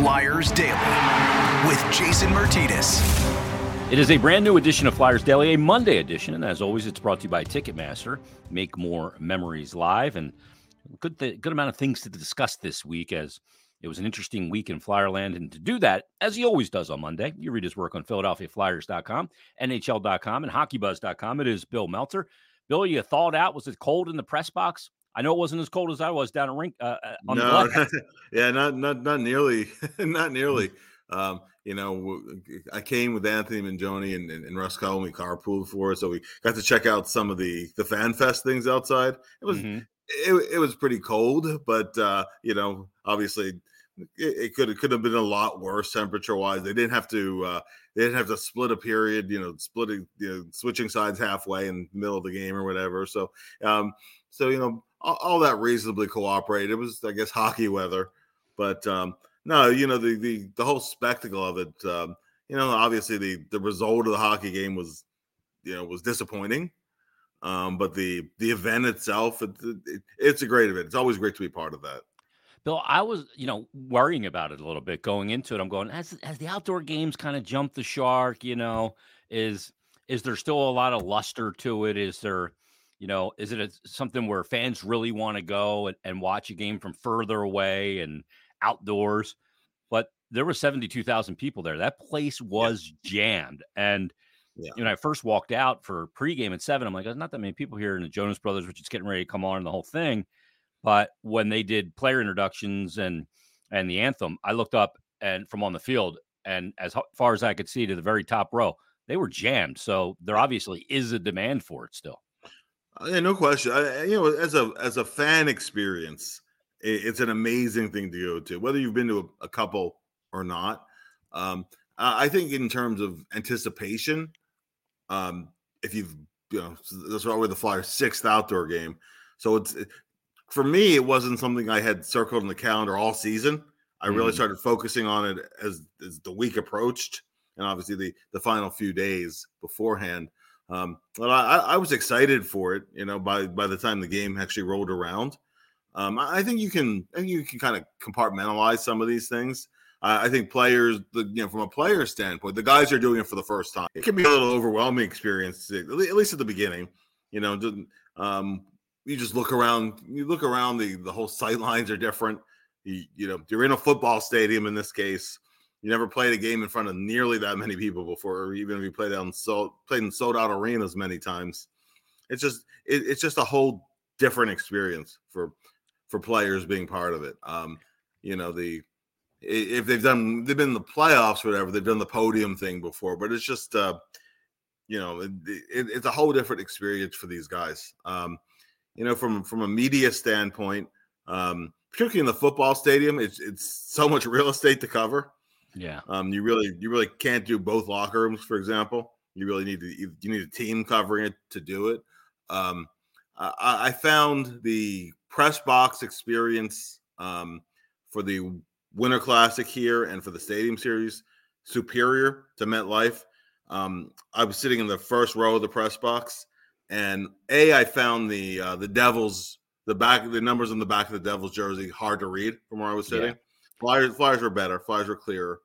Flyers Daily with Jason Myrtetus. It is a brand new edition of Flyers Daily, a Monday edition, and as always, it's brought to you by Ticketmaster. Make more memories live, and good th- good amount of things to discuss this week as it was an interesting week in Flyerland. And to do that, as he always does on Monday, you read his work on PhiladelphiaFlyers.com, NHL.com, and HockeyBuzz.com. It is Bill Meltzer. Bill, you thawed out. Was it cold in the press box? I know it wasn't as cold as I was down at rink uh, uh on no, the yeah, not not not nearly, not nearly. Mm. Um, you know, I came with Anthony Mangione and, and, and Russ Cohen. We carpooled for it, so we got to check out some of the the fan fest things outside. It was mm-hmm. it, it was pretty cold, but uh, you know, obviously it, it could it could have been a lot worse temperature wise. They didn't have to uh, they didn't have to split a period, you know, splitting you know, switching sides halfway in the middle of the game or whatever. So um, so you know all, that reasonably cooperated. It was, I guess, hockey weather, but um, no, you know the the the whole spectacle of it. Um, you know, obviously the the result of the hockey game was, you know, was disappointing. Um, but the the event itself, it, it, it's a great event. It's always great to be part of that. Bill, I was, you know, worrying about it a little bit going into it. I'm going, has, has the outdoor games kind of jumped the shark? You know, is is there still a lot of luster to it? Is there, you know, is it a, something where fans really want to go and, and watch a game from further away and outdoors? But there were 72,000 people there. That place was yeah. jammed. And yeah. when I first walked out for pregame at seven, I'm like, there's not that many people here. And the Jonas Brothers which is getting ready to come on and the whole thing. But when they did player introductions and and the anthem, I looked up and from on the field, and as far as I could see to the very top row, they were jammed. So there obviously is a demand for it still. Uh, yeah, no question. I, you know, as a as a fan experience, it, it's an amazing thing to go to, whether you've been to a, a couple or not. Um, I think in terms of anticipation, um, if you've you know that's why we're the Flyers' sixth outdoor game, so it's for me it wasn't something I had circled in the calendar all season. I really mm. started focusing on it as as the week approached, and obviously the the final few days beforehand. Um, but I, I was excited for it. You know, by by the time the game actually rolled around, um, I think you can I think you can kind of compartmentalize some of these things. I think players, the, you know, from a player standpoint, the guys are doing it for the first time. It can be a little overwhelming experience, at least at the beginning. You know, um, you just look around. You look around. The the whole sight lines are different. You, you know, you're in a football stadium in this case. You never played a game in front of nearly that many people before, or even if you played on so played in sold out arenas many times. It's just it, it's just a whole different experience for for players being part of it. Um, you know, the if they've done they've been in the playoffs, whatever, they've done the podium thing before, but it's just uh, you know, it, it, it's a whole different experience for these guys. Um, you know, from from a media standpoint, um, particularly in the football stadium, it's it's so much real estate to cover. Yeah. Um, you really you really can't do both locker rooms, for example. You really need to you need a team covering it to do it. Um, I, I found the press box experience um, for the Winter Classic here and for the Stadium Series superior to MetLife. Um, I was sitting in the first row of the press box, and a I found the uh, the Devils the back the numbers on the back of the Devils jersey hard to read from where I was sitting. Yeah. Flyers Flyers were better. Flyers were clearer,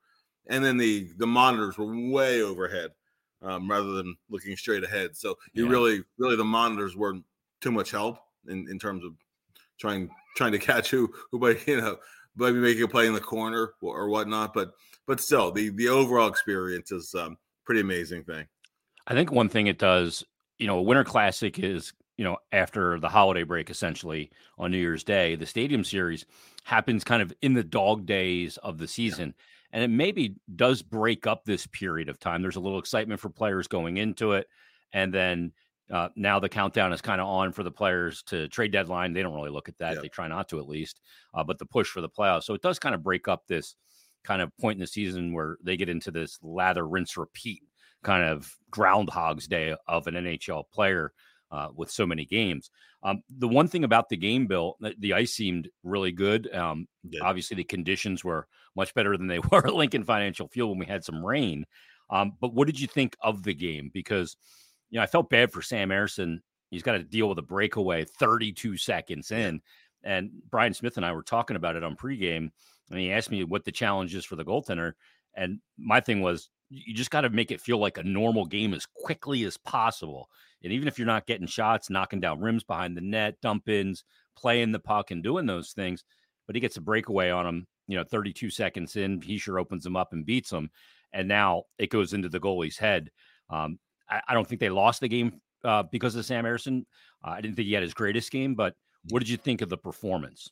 and then the the monitors were way overhead um, rather than looking straight ahead. So you yeah. really really the monitors weren't too much help in, in terms of trying trying to catch who who by you know maybe make a play in the corner or whatnot. But but still, the the overall experience is um, pretty amazing thing. I think one thing it does, you know, a Winter Classic is you know after the holiday break, essentially on New Year's Day. The Stadium Series happens kind of in the dog days of the season. Yeah. And it maybe does break up this period of time. There's a little excitement for players going into it. And then uh, now the countdown is kind of on for the players to trade deadline. They don't really look at that. Yeah. They try not to, at least. Uh, but the push for the playoffs. So it does kind of break up this kind of point in the season where they get into this lather, rinse, repeat kind of groundhog's day of an NHL player uh, with so many games. Um, the one thing about the game, Bill, the ice seemed really good. Um, obviously, the conditions were much better than they were at Lincoln Financial Field when we had some rain. Um, but what did you think of the game? Because you know, I felt bad for Sam Ersson. He's got to deal with a breakaway 32 seconds in. And Brian Smith and I were talking about it on pregame, and he asked me what the challenge is for the goaltender. And my thing was, you just got to make it feel like a normal game as quickly as possible. And even if you're not getting shots, knocking down rims behind the net, dump ins, playing the puck, and doing those things, but he gets a breakaway on him, you know, 32 seconds in, he sure opens him up and beats him. And now it goes into the goalie's head. Um, I, I, don't think they lost the game uh, because of Sam Ersson. Uh, I didn't think he had his greatest game, but what did you think of the performance?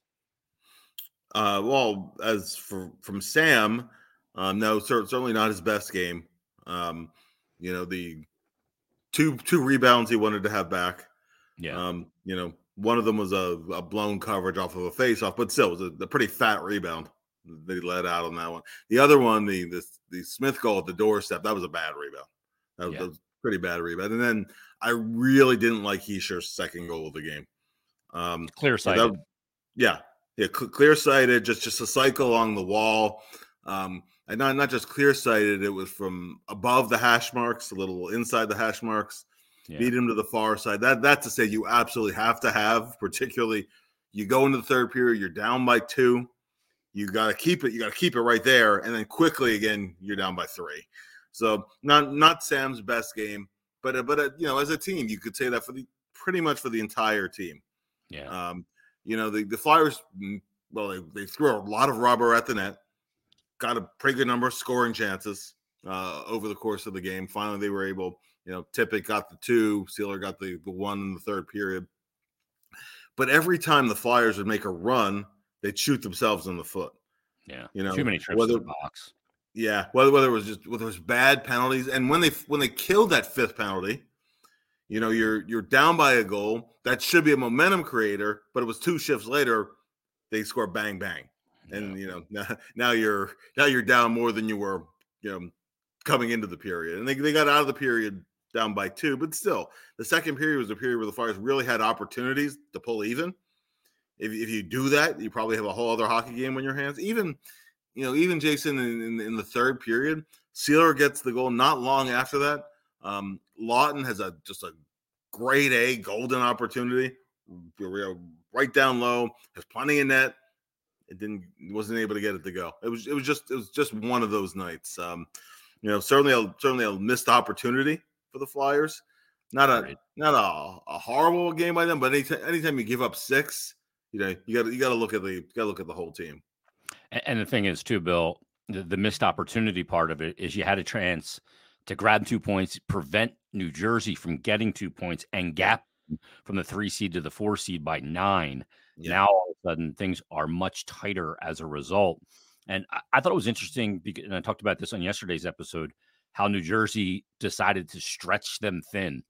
Uh, well, as for from Sam, um, no, certainly not his best game. Um, you know, the two two rebounds he wanted to have back. Yeah. Um, you know, one of them was a, a blown coverage off of a faceoff, but still, it was a, a, pretty fat rebound they let out on that one. The other one, the the, the Smith goal at the doorstep, that was a bad rebound. That was, yeah. that was pretty bad rebound. And then I really didn't like Hischier's second goal of the game. Um, clear sighted. Yeah, yeah, clear sighted. Just just a cycle along the wall. Um, and not not just clear sighted. It was from above the hash marks, a little inside the hash marks. Yeah. Beat him to the far side. That that to say you absolutely have to have. Particularly, you go into the third period, you're down by two. You got to keep it. You got to keep it right there, and then quickly again, you're down by three. So not not Sam's best game, but uh, but uh, you know, as a team, you could say that for the pretty much for the entire team. Yeah. Um, you know, the the Flyers. Mm, well, they, they threw a lot of rubber at the net got a pretty good number of scoring chances uh, over the course of the game. Finally, they were able, you know, Tippett got the two, Seeler got the, the one in the third period. But every time the Flyers would make a run, they'd shoot themselves in the foot. Yeah, you know, too many trips whether, to the box. Yeah, whether whether it was just whether it was bad penalties, and when they when they killed that fifth penalty, you know, you're you're down by a goal that should be a momentum creator, but it was two shifts later, they score bang bang and you know now, now you're now you're down more than you were you know coming into the period and they, they got out of the period down by two but still the second period was a period where the flyers really had opportunities to pull even. If, if you do that you probably have a whole other hockey game on your hands. Even you know even jason in, in, in the third period seeler gets the goal not long after that. Um laughton has a just a great a golden opportunity. Right down low has plenty of net it didn't wasn't able to get it to go. It was it was just it was just one of those nights. Um, you know, certainly a certainly a missed opportunity for the Flyers. Not a right. not a, a horrible game by them, but anytime anytime you give up six, you know, you got you got to look at the you got to look at the whole team. And, and the thing is, too, Bill, the, the missed opportunity part of it is you had a chance to grab two points, prevent New Jersey from getting two points, and gap from the three seed to the four seed by nine. Yeah. Now all of a sudden things are much tighter as a result. And I, I thought it was interesting, because, and I talked about this on yesterday's episode, how New Jersey decided to stretch them thin.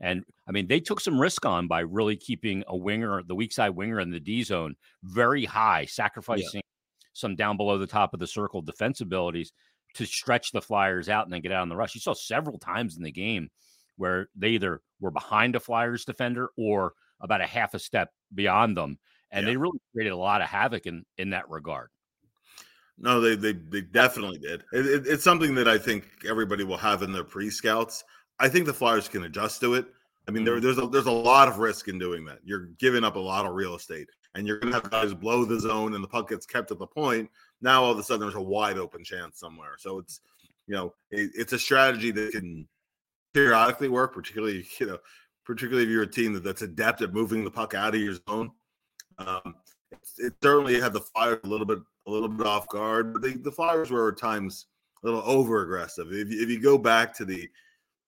And I mean, they took some risk on by really keeping a winger, the weak side winger in the D zone, very high, sacrificing yeah. some down below the top of the circle defense abilities to stretch the Flyers out and then get out on the rush. You saw several times in the game where they either were behind a Flyers defender or about a half a step beyond them, and yeah. they really created a lot of havoc in in that regard. No, they they they definitely did. It, it, it's something that I think everybody will have in their pre scouts. I think the Flyers can adjust to it. I mean, mm-hmm. there, there's a, there's a lot of risk in doing that. You're giving up a lot of real estate, and you're going to have guys blow the zone, and the puck gets kept at the point. Now all of a sudden, there's a wide open chance somewhere. So it's you know, it, it's a strategy that can periodically work, particularly you know particularly if you're a team that, that's adept at moving the puck out of your zone. Um, it, it, certainly had the Flyers a little bit a little bit off guard, but they, the Flyers were at times a little over aggressive. If you, if you go back to the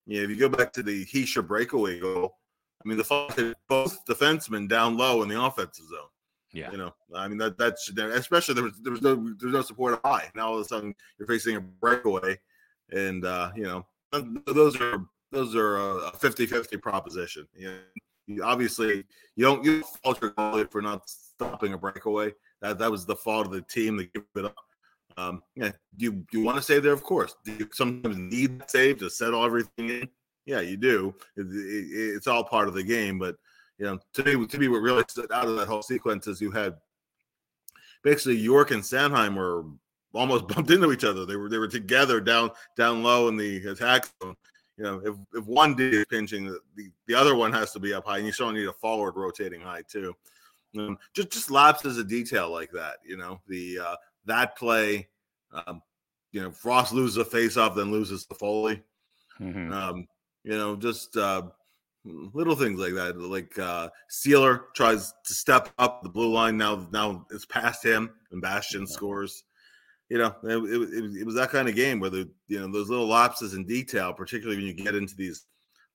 you know, if you go back to the Hischier breakaway goal, I mean the Flyers had both defensemen down low in the offensive zone. Yeah, you know, I mean that that's especially there was there was no there was no support high. Now all of a sudden you're facing a breakaway, and uh, you know those are those are a 50-50 proposition. You, know, obviously you don't you fault your goalie for not stopping a breakaway. That that was the fault of the team that give it up. Um, yeah, you you want to save there, of course. Do you sometimes need to save to settle everything in? Yeah, you do. It, it, it's all part of the game. But you know, to me, to me, what really stood out of that whole sequence is you had basically York and Sanheim were almost bumped into each other. They were they were together down down low in the attack zone, you know, if, if one D is pinching, the, the other one has to be up high, and you still need a forward rotating high too. Um, just just lapses of detail like that. You know, the uh, that play. Um, you know, Frost loses a face off, then loses the Foley. Mhm. Um, you know, just uh, little things like that. Like uh, Seeler tries to step up the blue line. Now, now it's past him, and Bastian scores. You know, it, it, it was- that kind of game where the you know those little lapses in detail, particularly when you get into these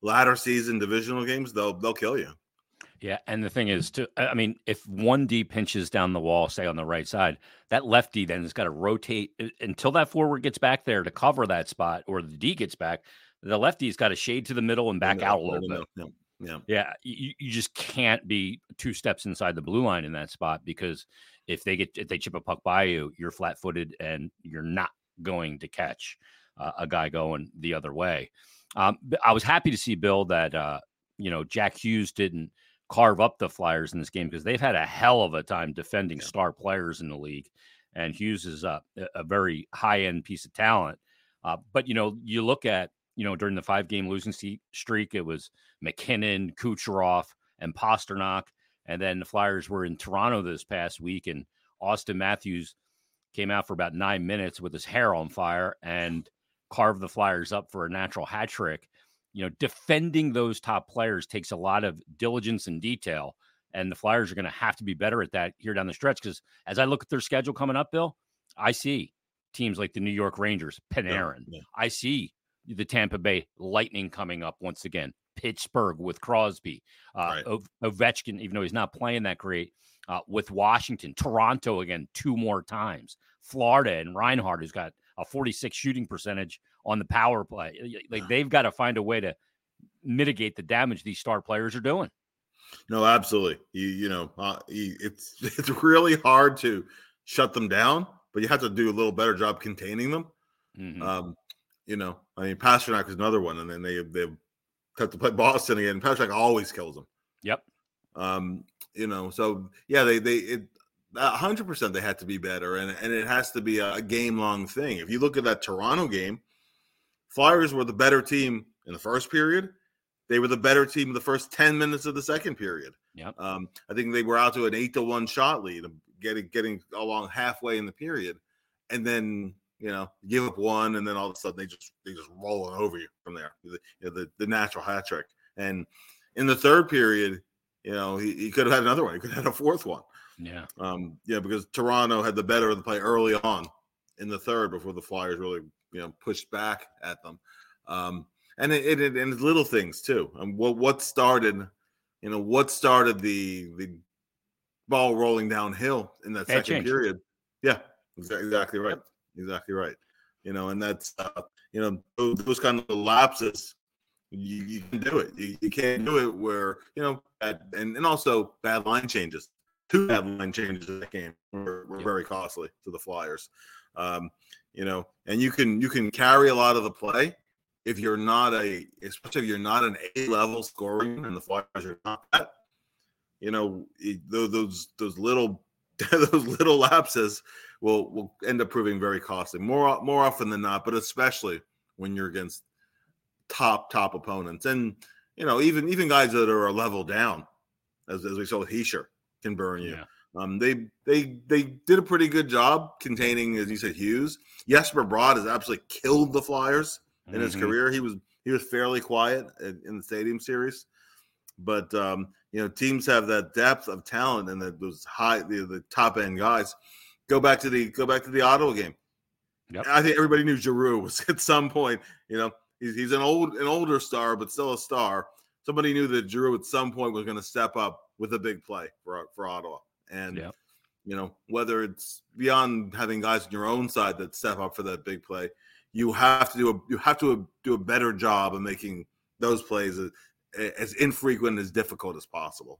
latter season divisional games, they'll they'll kill you. Yeah, and the thing is, to I mean, if one D pinches down the wall, say on the right side, that left D then has got to rotate uh, until that forward gets back there to cover that spot, or the D gets back. The lefty's got to shade to the middle and back No, out a little no, bit. no. Yeah, Yeah, you, you just can't be two steps inside the blue line in that spot because if they get if they chip a puck by you, you're flat footed and you're not going to catch uh, a guy going the other way. Um, I was happy to see Bill that uh, you know Jack Hughes didn't carve up the Flyers in this game because they've had a hell of a time defending Yeah. star players in the league, and Hughes is a, a very high end piece of talent. Uh, but you know, you look at you know during the five game losing streak, it was MacKinnon, Kucherov, and Pastrnak, and then the Flyers were in Toronto this past week, and Auston Matthews came out for about nine minutes with his hair on fire and carved the Flyers up for a natural hat trick. You know, defending those top players takes a lot of diligence and detail, and the Flyers are going to have to be better at that here down the stretch. Because as I look at their schedule coming up, Bill, I see teams like the New York Rangers, Panarin. yeah. I see the Tampa Bay Lightning coming up once again. Pittsburgh with Crosby, uh, Right. Ov- Ovechkin, even though he's not playing that great, uh, with Washington, Toronto again two more times, Florida and Reinhart, who's got a 46 shooting percentage on the power play. Like they've got to find a way to mitigate the damage these star players are doing. No, absolutely. You you know, uh, you, it's it's really hard to shut them down, but you have to do a little better job containing them. Mhm. Um, you know, I mean, Pastrnak is another one, and then they they have to play Boston again. Patrick always kills them. Yep. Um, you know, so yeah, they they it hundred percent they had to be better, and and it has to be a, game long thing. If you look at that Toronto game, Flyers were the better team in the first period. They were the better team in the first ten minutes of the second period. Yep. Um, I think they were out to an eight to one shot lead, getting getting along halfway in the period, and then you know give up one, and then all of a sudden they just they just rolling over you from there. The, you know, the, the natural hat trick, and in the third period, you know he, he could have had another one. He could have had a fourth one. Yeah. Um, yeah, because Toronto had the better of the play early on in the third before the Flyers really you know pushed back at them. Um, and it, it, and it's little things too. And what what started, you know, what started the the ball rolling downhill in that Bad second change. period? Yeah, exa- exactly right, exactly right. You know, and that's uh, you know those, those kind of lapses. You, you can do it. You, you can't do it where you know, bad, and and also bad line changes. Two bad line changes in that game were, were very costly to the Flyers. Um, you know, and you can you can carry a lot of the play if you're not a especially if you're not an A level scoring and the Flyers are not that. You know, those those little those little lapses will will end up proving very costly more more often than not, but especially when you're against top top opponents and you know even even guys that are a level down, as, as we saw with Hischier, can burn you. Yeah. Um, they they they did a pretty good job containing, as you said, Hughes. Jesper Bratt has absolutely killed the Flyers in his Mhm. career. He was he was fairly quiet in, in the Stadium Series, but um, you know teams have that depth of talent and that those high the, the top end guys. Go back to the go back to the Ottawa game. Yep. I think everybody knew Giroux was at some point. You know he's, he's an old an older star, but still a star. Somebody knew that Giroux at some point was going to step up with a big play for for Ottawa, and Yep. you know whether it's beyond having guys on your own side that step up for that big play you have to do a you have to do a better job of making those plays as, infrequent as difficult as possible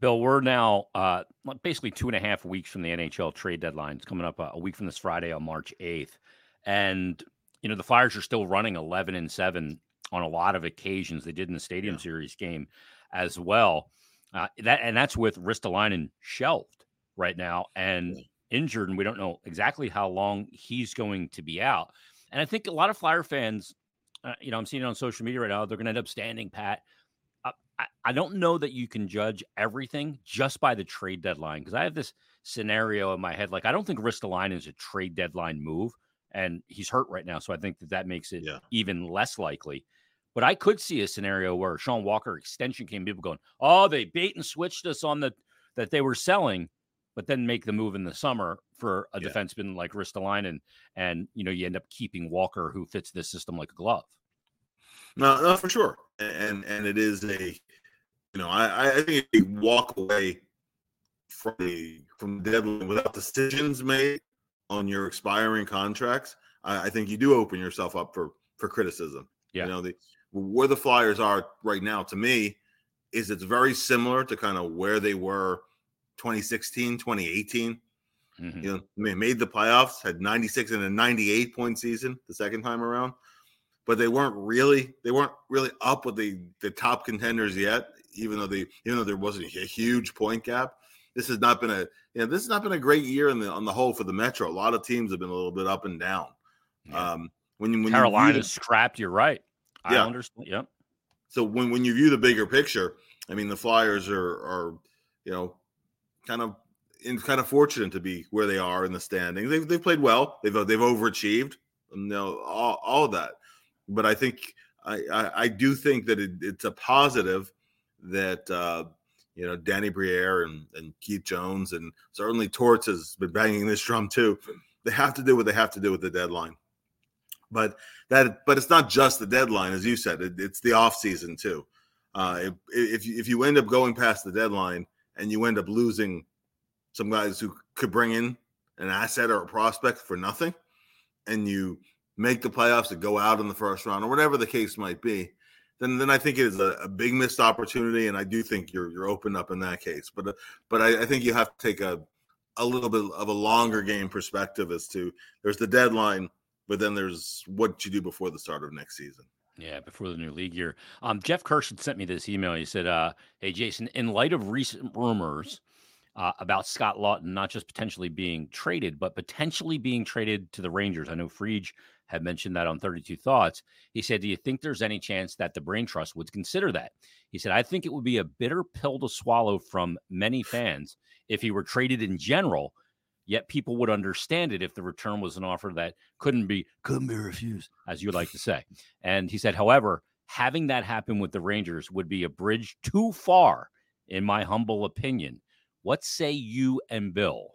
Bill, we're now uh, basically two and a half weeks from the NHL trade deadline. It's coming up uh, a week from this Friday on March 8th. And, you know, the Flyers are still running 11 and 7 on a lot of occasions. They did in the Stadium Yeah. Series game as well. Uh, that And that's with Ristolainen shelved right now and injured. And we don't know exactly how long he's going to be out. And I think a lot of Flyer fans, uh, you know, I'm seeing it on social media right now, they're going to end up standing pat uh, I, I don't know that you can judge everything just by the trade deadline because I have this scenario in my head. Like, I don't think Ristolainen is a trade deadline move, and he's hurt right now. So I think that that makes it Yeah. even less likely. But I could see a scenario where Sean Walker extension came, people going, oh, they bait and switched us on the that they were selling, but then make the move in the summer for a Yeah. defenseman like Ristolainen, and you know you end up keeping Walker, who fits this system like a glove. No, no, for sure. And and it is a, you know, I I think if you walk away from the from the deadline without decisions made on your expiring contracts, I, I think you do open yourself up for for criticism. Yeah. You know, the where the Flyers are right now to me is it's very similar to kind of where they were 2016, 2018. Mhm. You know, made the playoffs, had 96 and a 98 point season the second time around, but they weren't really they weren't really up with the the top contenders yet. Even though they even though there wasn't a huge point gap, this has not been a you know this has not been a great year in the on the whole for the Metro. A lot of teams have been a little bit up and down. Yeah. Um, when you when you Carolina's view the- scrapped. You're right. I Yeah. understand. Yep. so when when you view the bigger picture, I mean the Flyers are are you know kind of in kind of fortunate to be where they are in the standings. They've they've played well. They've they've overachieved. You know all, all that, but I think I I, I do think that it, it's a positive that uh, you know Danny Briere and and Keith Jones and certainly Torts has been banging this drum too. They have to do what they have to do with the deadline. But that, but it's not just the deadline, as you said. It, it's the off season too. Uh, if if if you end up going past the deadline and you end up losing some guys who could bring in an asset or a prospect for nothing, and you make the playoffs and go out in the first round or whatever the case might be, then then I think it is a, a big missed opportunity, and I do think you're you're open up in that case. But uh, but I, I think you have to take a a little bit of a longer game perspective as to there's the deadline, but then there's what you do before the start of next season. Yeah, before the new league year. Um, Jeff Kirsch sent me this email. He said, uh, "Hey, Jason, in light of recent rumors uh, about Scott Laughton not just potentially being traded, but potentially being traded to the Rangers, I know Frege had mentioned that on 32 Thoughts. He said, "Do you think there's any chance that the Brain Trust would consider that?" He said, "I think it would be a bitter pill to swallow from many fans if he were traded in general." Yet people would understand it if the return was an offer that couldn't be couldn't be refused, as you like to say. And he said, however, having that happen with the Rangers would be a bridge too far, in my humble opinion. What say you and Bill?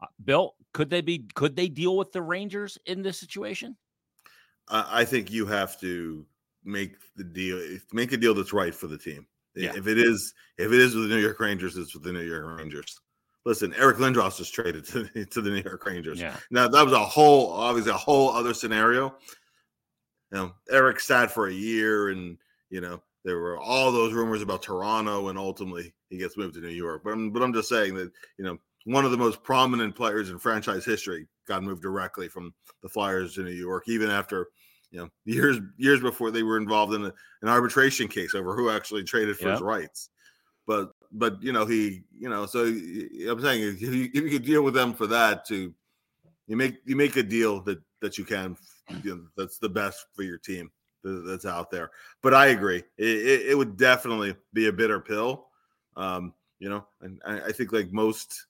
Uh, Bill, could they be? Could they deal with the Rangers in this situation? I, I think you have to make the deal, make a deal that's right for the team. Yeah. If it is, if it is with the New York Rangers, it's with the New York Rangers. Listen, Eric Lindros was traded to, to the New York Rangers. Yeah, Now that was a whole, obviously a whole other scenario. You know, Eric sat for a year, and you know there were all those rumors about Toronto, and ultimately he gets moved to New York. But I'm, but I'm just saying that you know one of the most prominent players in franchise history got moved directly from the Flyers to New York, even after you know years years before they were involved in a, an arbitration case over who actually traded for his rights. But but you know he you know so I'm saying if you, if you could deal with them for that to you make you make a deal that that you can you know, that's the best for your team that's out there. But I agree, it, it, it would definitely be a bitter pill. Um, you know, and I, I think like most,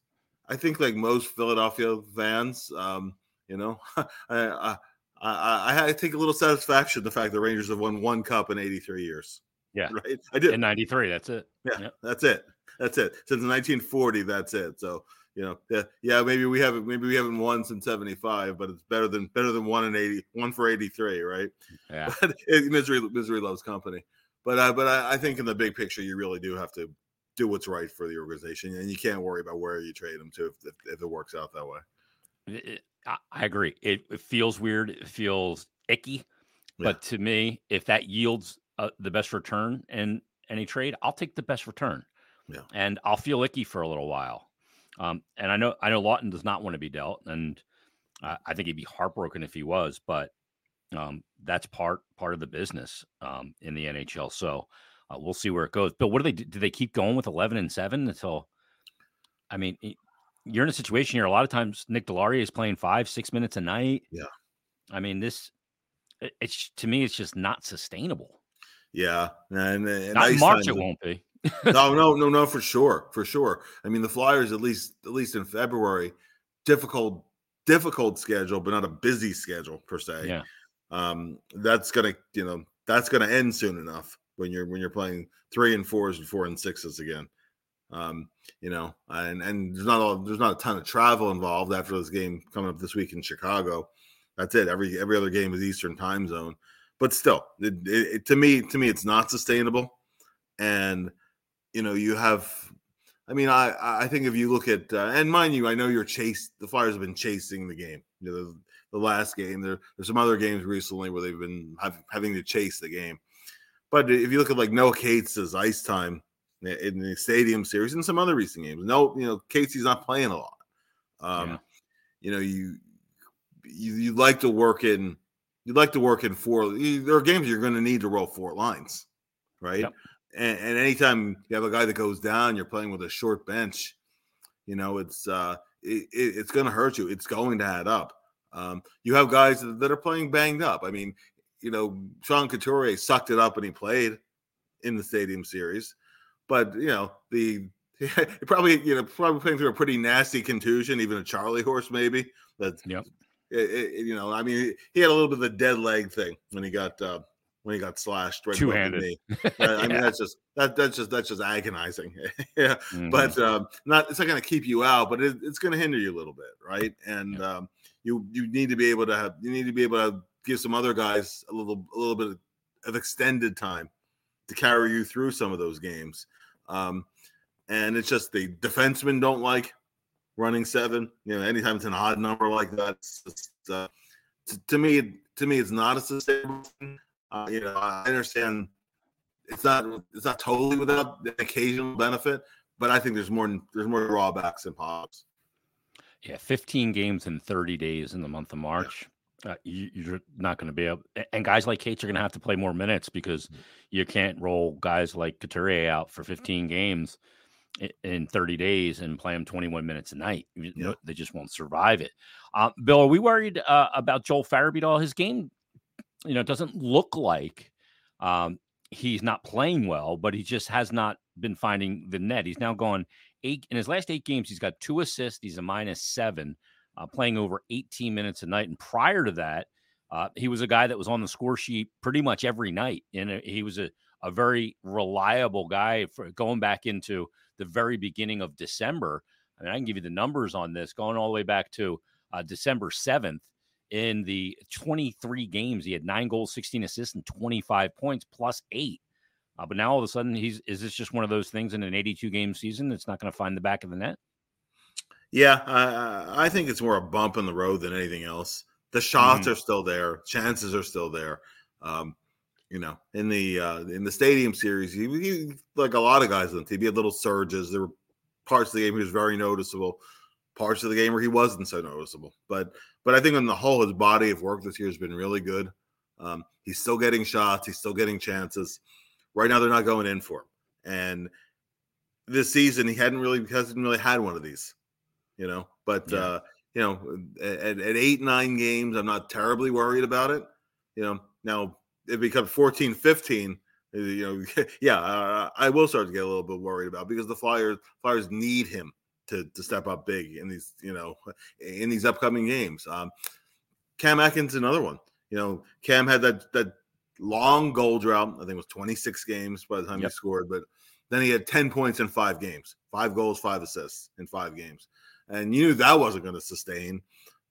I think like most Philadelphia fans, um, you know, I, I I I take a little satisfaction in the fact the Rangers have won one cup in 83 years. Yeah. right. I did. in '93, that's it. Yeah, Yep. that's it. That's it. Since 1940, that's it. So you know, yeah, yeah, maybe we haven't, maybe we haven't won since 75, but it's better than better than one in 80, one for 83, right? Yeah, But it, misery, misery loves company. But uh, but I, I think in the big picture, you really do have to do what's right for the organization, and you can't worry about where you trade them to if, if, if it works out that way. It- I, I agree. It, it feels weird. It feels icky. Yeah. But to me, if that yields uh, the best return in any trade, I'll take the best return. Yeah. and I'll feel icky for a little while. Um, and I know I know Laughton does not want to be dealt, and I, I think he'd be heartbroken if he was. But um, that's part part of the business um, in the NHL. So uh, we'll see where it goes. But what do they do? Do they keep going with eleven and seven until? I mean, you're in a situation here. A lot of times, Nick Deslauriers is playing five, six minutes a night. Yeah. I mean, this it's to me, it's just not sustainable. Yeah, and, and not March it won't be. no, no, no, no, for sure, for sure. I mean, the Flyers at least at least in February, difficult difficult schedule, but not a busy schedule per se. Yeah. Um, that's gonna you know that's gonna end soon enough when you're when you're playing three and fours and four and sixes again. Um, you know, and and there's not all there's not a ton of travel involved after this game coming up this week in Chicago. That's it. Every every other game is Eastern time zone, but still, it, it, to me to me it's not sustainable. And you know, you have. I mean, I I think if you look at uh, and mind you, I know you're chased. The Flyers have been chasing the game. You know, the, the last game. There, there's some other games recently where they've been have, having to chase the game. But if you look at like Noah Cates' ice time in the Stadium Series and some other recent games, no, you know, Casey's not playing a lot. Um, yeah. You know, you you you like to work in you like to work in four. There are games you're going to need to roll four lines, right? Yep. And, and anytime you have a guy that goes down, you're playing with a short bench. You know, it's uh, it, it, it's going to hurt you. It's going to add up. Um, you have guys that are playing banged up. I mean, you know, Sean Couturier sucked it up and he played in the Stadium Series, but you know the probably you know probably playing through a pretty nasty contusion, even a Charlie horse maybe. That yep. It, it, you know, I mean, he had a little bit of the dead leg thing when he got uh, when he got slashed right two handed. I mean, that's just that that's just that's just agonizing. yeah, mm-hmm. but um, not it's not going to keep you out, but it, it's going to hinder you a little bit, right? And yeah. um, you you need to be able to have you need to be able to give some other guys a little a little bit of extended time to carry you through some of those games. Um, and it's just the defensemen don't like running seven. You know, anytime it's an odd number like that, just, uh, to, to, me, to me, it's not a sustainable thing. Uh, you know, I understand it's not it's not totally without the occasional benefit, but I think there's more there's more drawbacks than positives. Yeah, 15 games in 30 days in the month of March. Uh, you, are not going to be able, and guys like Cates are going to have to play more minutes because mm-hmm. you can't roll guys like Couturier out for 15 games in 30 days and play them 21 minutes a night. Yeah. They just won't survive it. Uh, Bill, are we worried uh, about Joel Farabee at all? His game, you know, doesn't look like um, he's not playing well, but he just has not been finding the net. He's now gone eight in his last eight games. He's got two assists. He's a minus seven, uh, playing over 18 minutes a night. And prior to that, uh, he was a guy that was on the score sheet pretty much every night, and uh, he was a, a very reliable guy for going back into the very beginning of December. I mean, I can give you the numbers on this going all the way back to uh, December 7th. In the 23 games, he had nine goals, 16 assists, and 25 points plus eight. Uh, but now all of a sudden, he's is this just one of those things in an 82 game season that's not going to find the back of the net? Yeah, I, I think it's more a bump in the road than anything else. The shots mm-hmm. are still there, chances are still there. Um, you know, in the uh, in the stadium series, he, he, like a lot of guys on the team, he had little surges. There were parts of the game he was very noticeable, parts of the game where he wasn't so noticeable. But but I think on the whole, his body of work this year has been really good. Um, he's still getting shots, he's still getting chances. Right now, they're not going in for him. And this season, he hadn't really he hasn't really had one of these, you know. But yeah. uh, you know, at, at eight nine games, I'm not terribly worried about it. You know, now it becomes 14 15 uh, you know yeah uh, i will start to get a little bit worried about because the flyers flyers need him to to step up big in these you know in these upcoming games um cam atkins another one you know cam had that that long goal drought. I think it was 26 games by the time yep. he scored, but then he had 10 points in five games, five goals, five assists in five games. And you knew that wasn't going to sustain.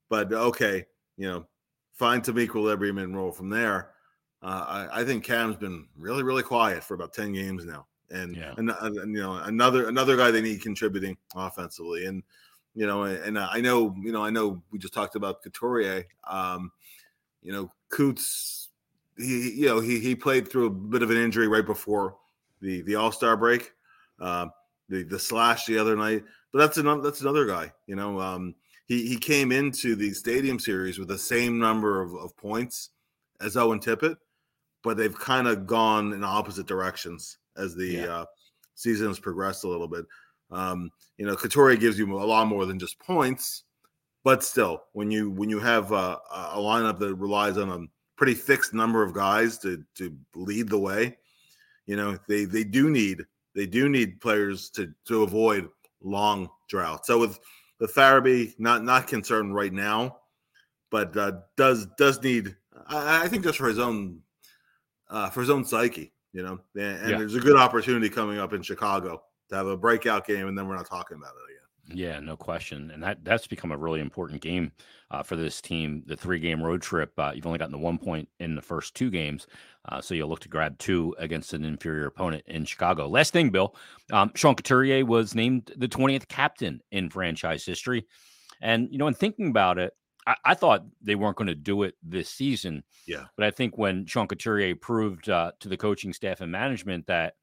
But okay, you know, find some equilibrium and roll from there. Uh, I, I, think Cam's been really, really quiet for about 10 games now. And, yeah. and, and, you know, another another guy they need contributing offensively. And, you know, and I know, you know, I know we just talked about Couturier. Um, you know, Coots he you know he he played through a bit of an injury right before the the All Star break, uh, the the slash the other night. But that's another that's another guy. You know, um, he he came into the Stadium Series with the same number of, of points as Owen Tippett, but they've kind of gone in opposite directions as the yeah. uh, season has progressed a little bit. Um, you know, Couturier gives you a lot more than just points, but still, when you when you have uh, a lineup that relies on a pretty fixed number of guys to to lead the way. You know, they they do need they do need players to to avoid long drought. So with the Farabee, not not concerned right now, but uh, does does need. I, I think just for his own uh, for his own psyche, you know. And, and yeah. there's a good opportunity coming up in Chicago to have a breakout game, and then we're not talking about it again. Yeah, no question, and that that's become a really important game uh, for this team. The three game road trip, uh, you've only gotten the one point in the first two games, uh, so you'll look to grab two against an inferior opponent in Chicago. Last thing, Bill, um, Sean Couturier was named the 20th captain in franchise history, and you know, in thinking about it, I, I thought they weren't going to do it this season. Yeah, but I think when Sean Couturier proved uh, to the coaching staff and management that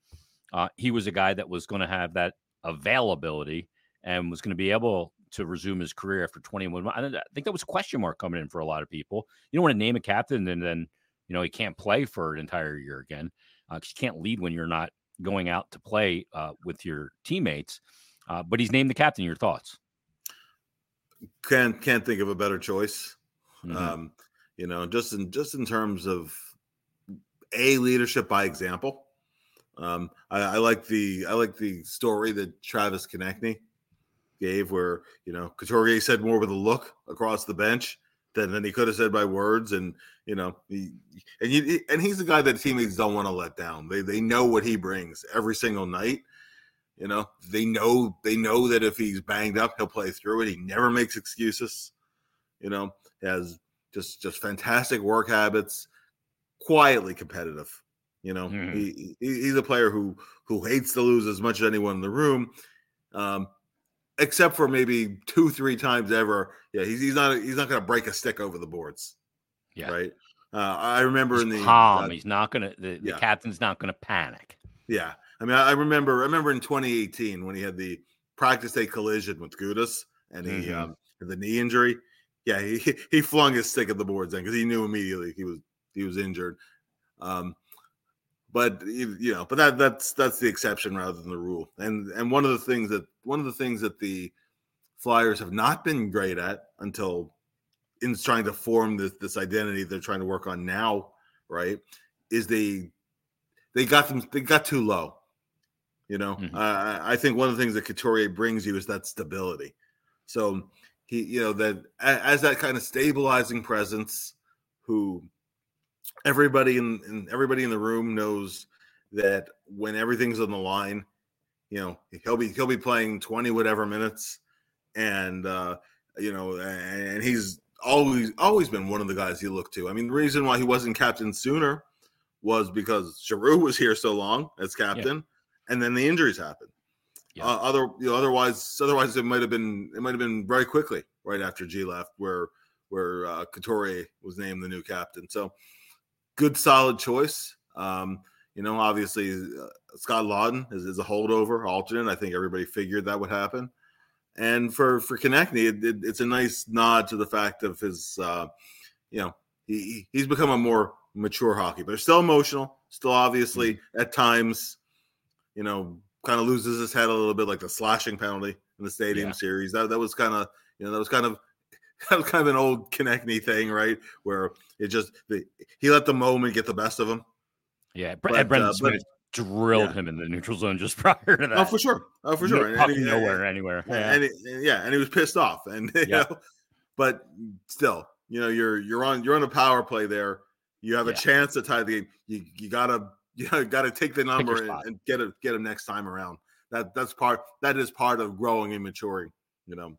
uh, he was a guy that was going to have that availability and was going to be able to resume his career after 21 months. I think that was a question mark coming in for a lot of people. You don't want to name a captain and then, you know, he can't play for an entire year again because uh, you can't lead when you're not going out to play uh, with your teammates. Uh, but he's named the captain. Your thoughts? Can't can't think of a better choice. Mm-hmm. Um, you know, just in just in terms of a leadership by example. Um, I, I, like the I like the story that Travis Konecny gave, where you know Couturier said more with a look across the bench than, than he could have said by words, and you know, he, and you, and he's the guy that teammates don't want to let down. They they know what he brings every single night. You know, they know they know that if he's banged up, he'll play through it. He never makes excuses. You know, has just just fantastic work habits, quietly competitive. You know, mm-hmm. he, he's a player who who hates to lose as much as anyone in the room, um, except for maybe two three times ever. Yeah, he's he's not he's not going to break a stick over the boards. Yeah, right. Uh, I remember he's in the calm. Uh, he's not going to. The, the yeah. captain's not going to panic. Yeah, I mean, I remember I remember in 2018 when he had the practice day collision with Gudas and he mm-hmm. um, the knee injury. Yeah, he he flung his stick at the boards then because he knew immediately he was he was injured. Um, but you know, but that that's that's the exception rather than the rule. And and one of the things that one of the things that the Flyers have not been great at until in trying to form this this identity they're trying to work on now, right? Is they they got them they got too low. You know, mm-hmm. uh, I think one of the things that Couturier brings you is that stability. So he, you know, that as that kind of stabilizing presence, who everybody in, in everybody in the room knows that when everything's on the line, you know, he'll be he'll be playing 20 whatever minutes and uh you know and he's always always been one of the guys you look to. I mean, the reason why he wasn't captain sooner was because Giroux was here so long as captain, yeah. and then the injuries happened. Yeah. Uh, other, you know, otherwise, otherwise it might have been it might have been very quickly right after G left, where where uh, Couturier was named the new captain. So good, solid choice. Um, you know, obviously uh, Scott Laughton is, is, a holdover alternate. I think everybody figured that would happen. And for for Konecny, it, it, it's a nice nod to the fact of his, uh, you know, he he's become a more mature hockey, but still emotional. Still, obviously, mm-hmm. at times, you know, kind of loses his head a little bit, like the slashing penalty in the Stadium yeah. Series. That that was kind of, you know, that was kind of that was kind of an old Konecny thing, right? Where it just the, he let the moment get the best of him. Yeah, but, Brendan uh, Smith but, drilled yeah. him in the neutral zone just prior to oh, that. Oh, for sure. Oh, for sure. No, and, and, nowhere, anywhere. Yeah. And, yeah, and he was pissed off, and you know, but still, you know, you're you're on you're on a power play there. You have yeah. a chance to tie the game. You you gotta you gotta take the number and, and, get it get him next time around. That that's part that is part of growing and maturing. You know,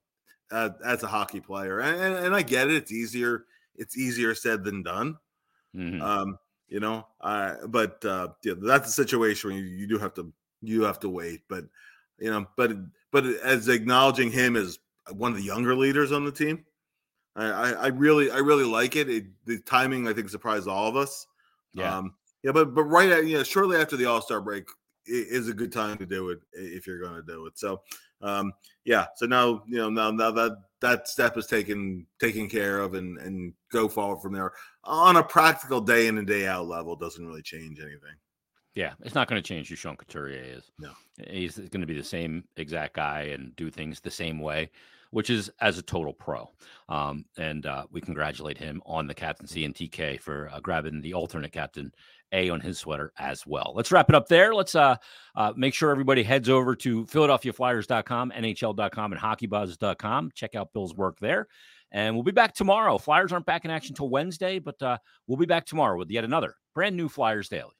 as, as a hockey player, and, and, I get it. It's easier it's easier said than done. Mm-hmm. Um, you know, uh, but uh, yeah, that's a situation where you, you do have to you have to wait. But you know, but but as acknowledging him as one of the younger leaders on the team, I, I, really, I really like it. it. The timing, I think, surprised all of us. Yeah, um, yeah, but but right at you know, shortly after the All Star break is a good time to do it if you're going to do it. So, um, yeah. So now you know now now that that step is taken taken care of and and go forward from there on a practical day in and day out level doesn't really change anything. Yeah, it's not going to change who Sean Couturier is. No. He's going to be the same exact guy and do things the same way, which is as a total pro. Um, and uh, we congratulate him on the captaincy and TK for uh, grabbing the alternate captain A on his sweater as well. Let's wrap it up there. Let's uh, uh, make sure everybody heads over to PhiladelphiaFlyers.com, NHL.com, and HockeyBuzz.com. Check out Bill's work there. And we'll be back tomorrow. Flyers aren't back in action until Wednesday, but uh, we'll be back tomorrow with yet another brand new Flyers Daily.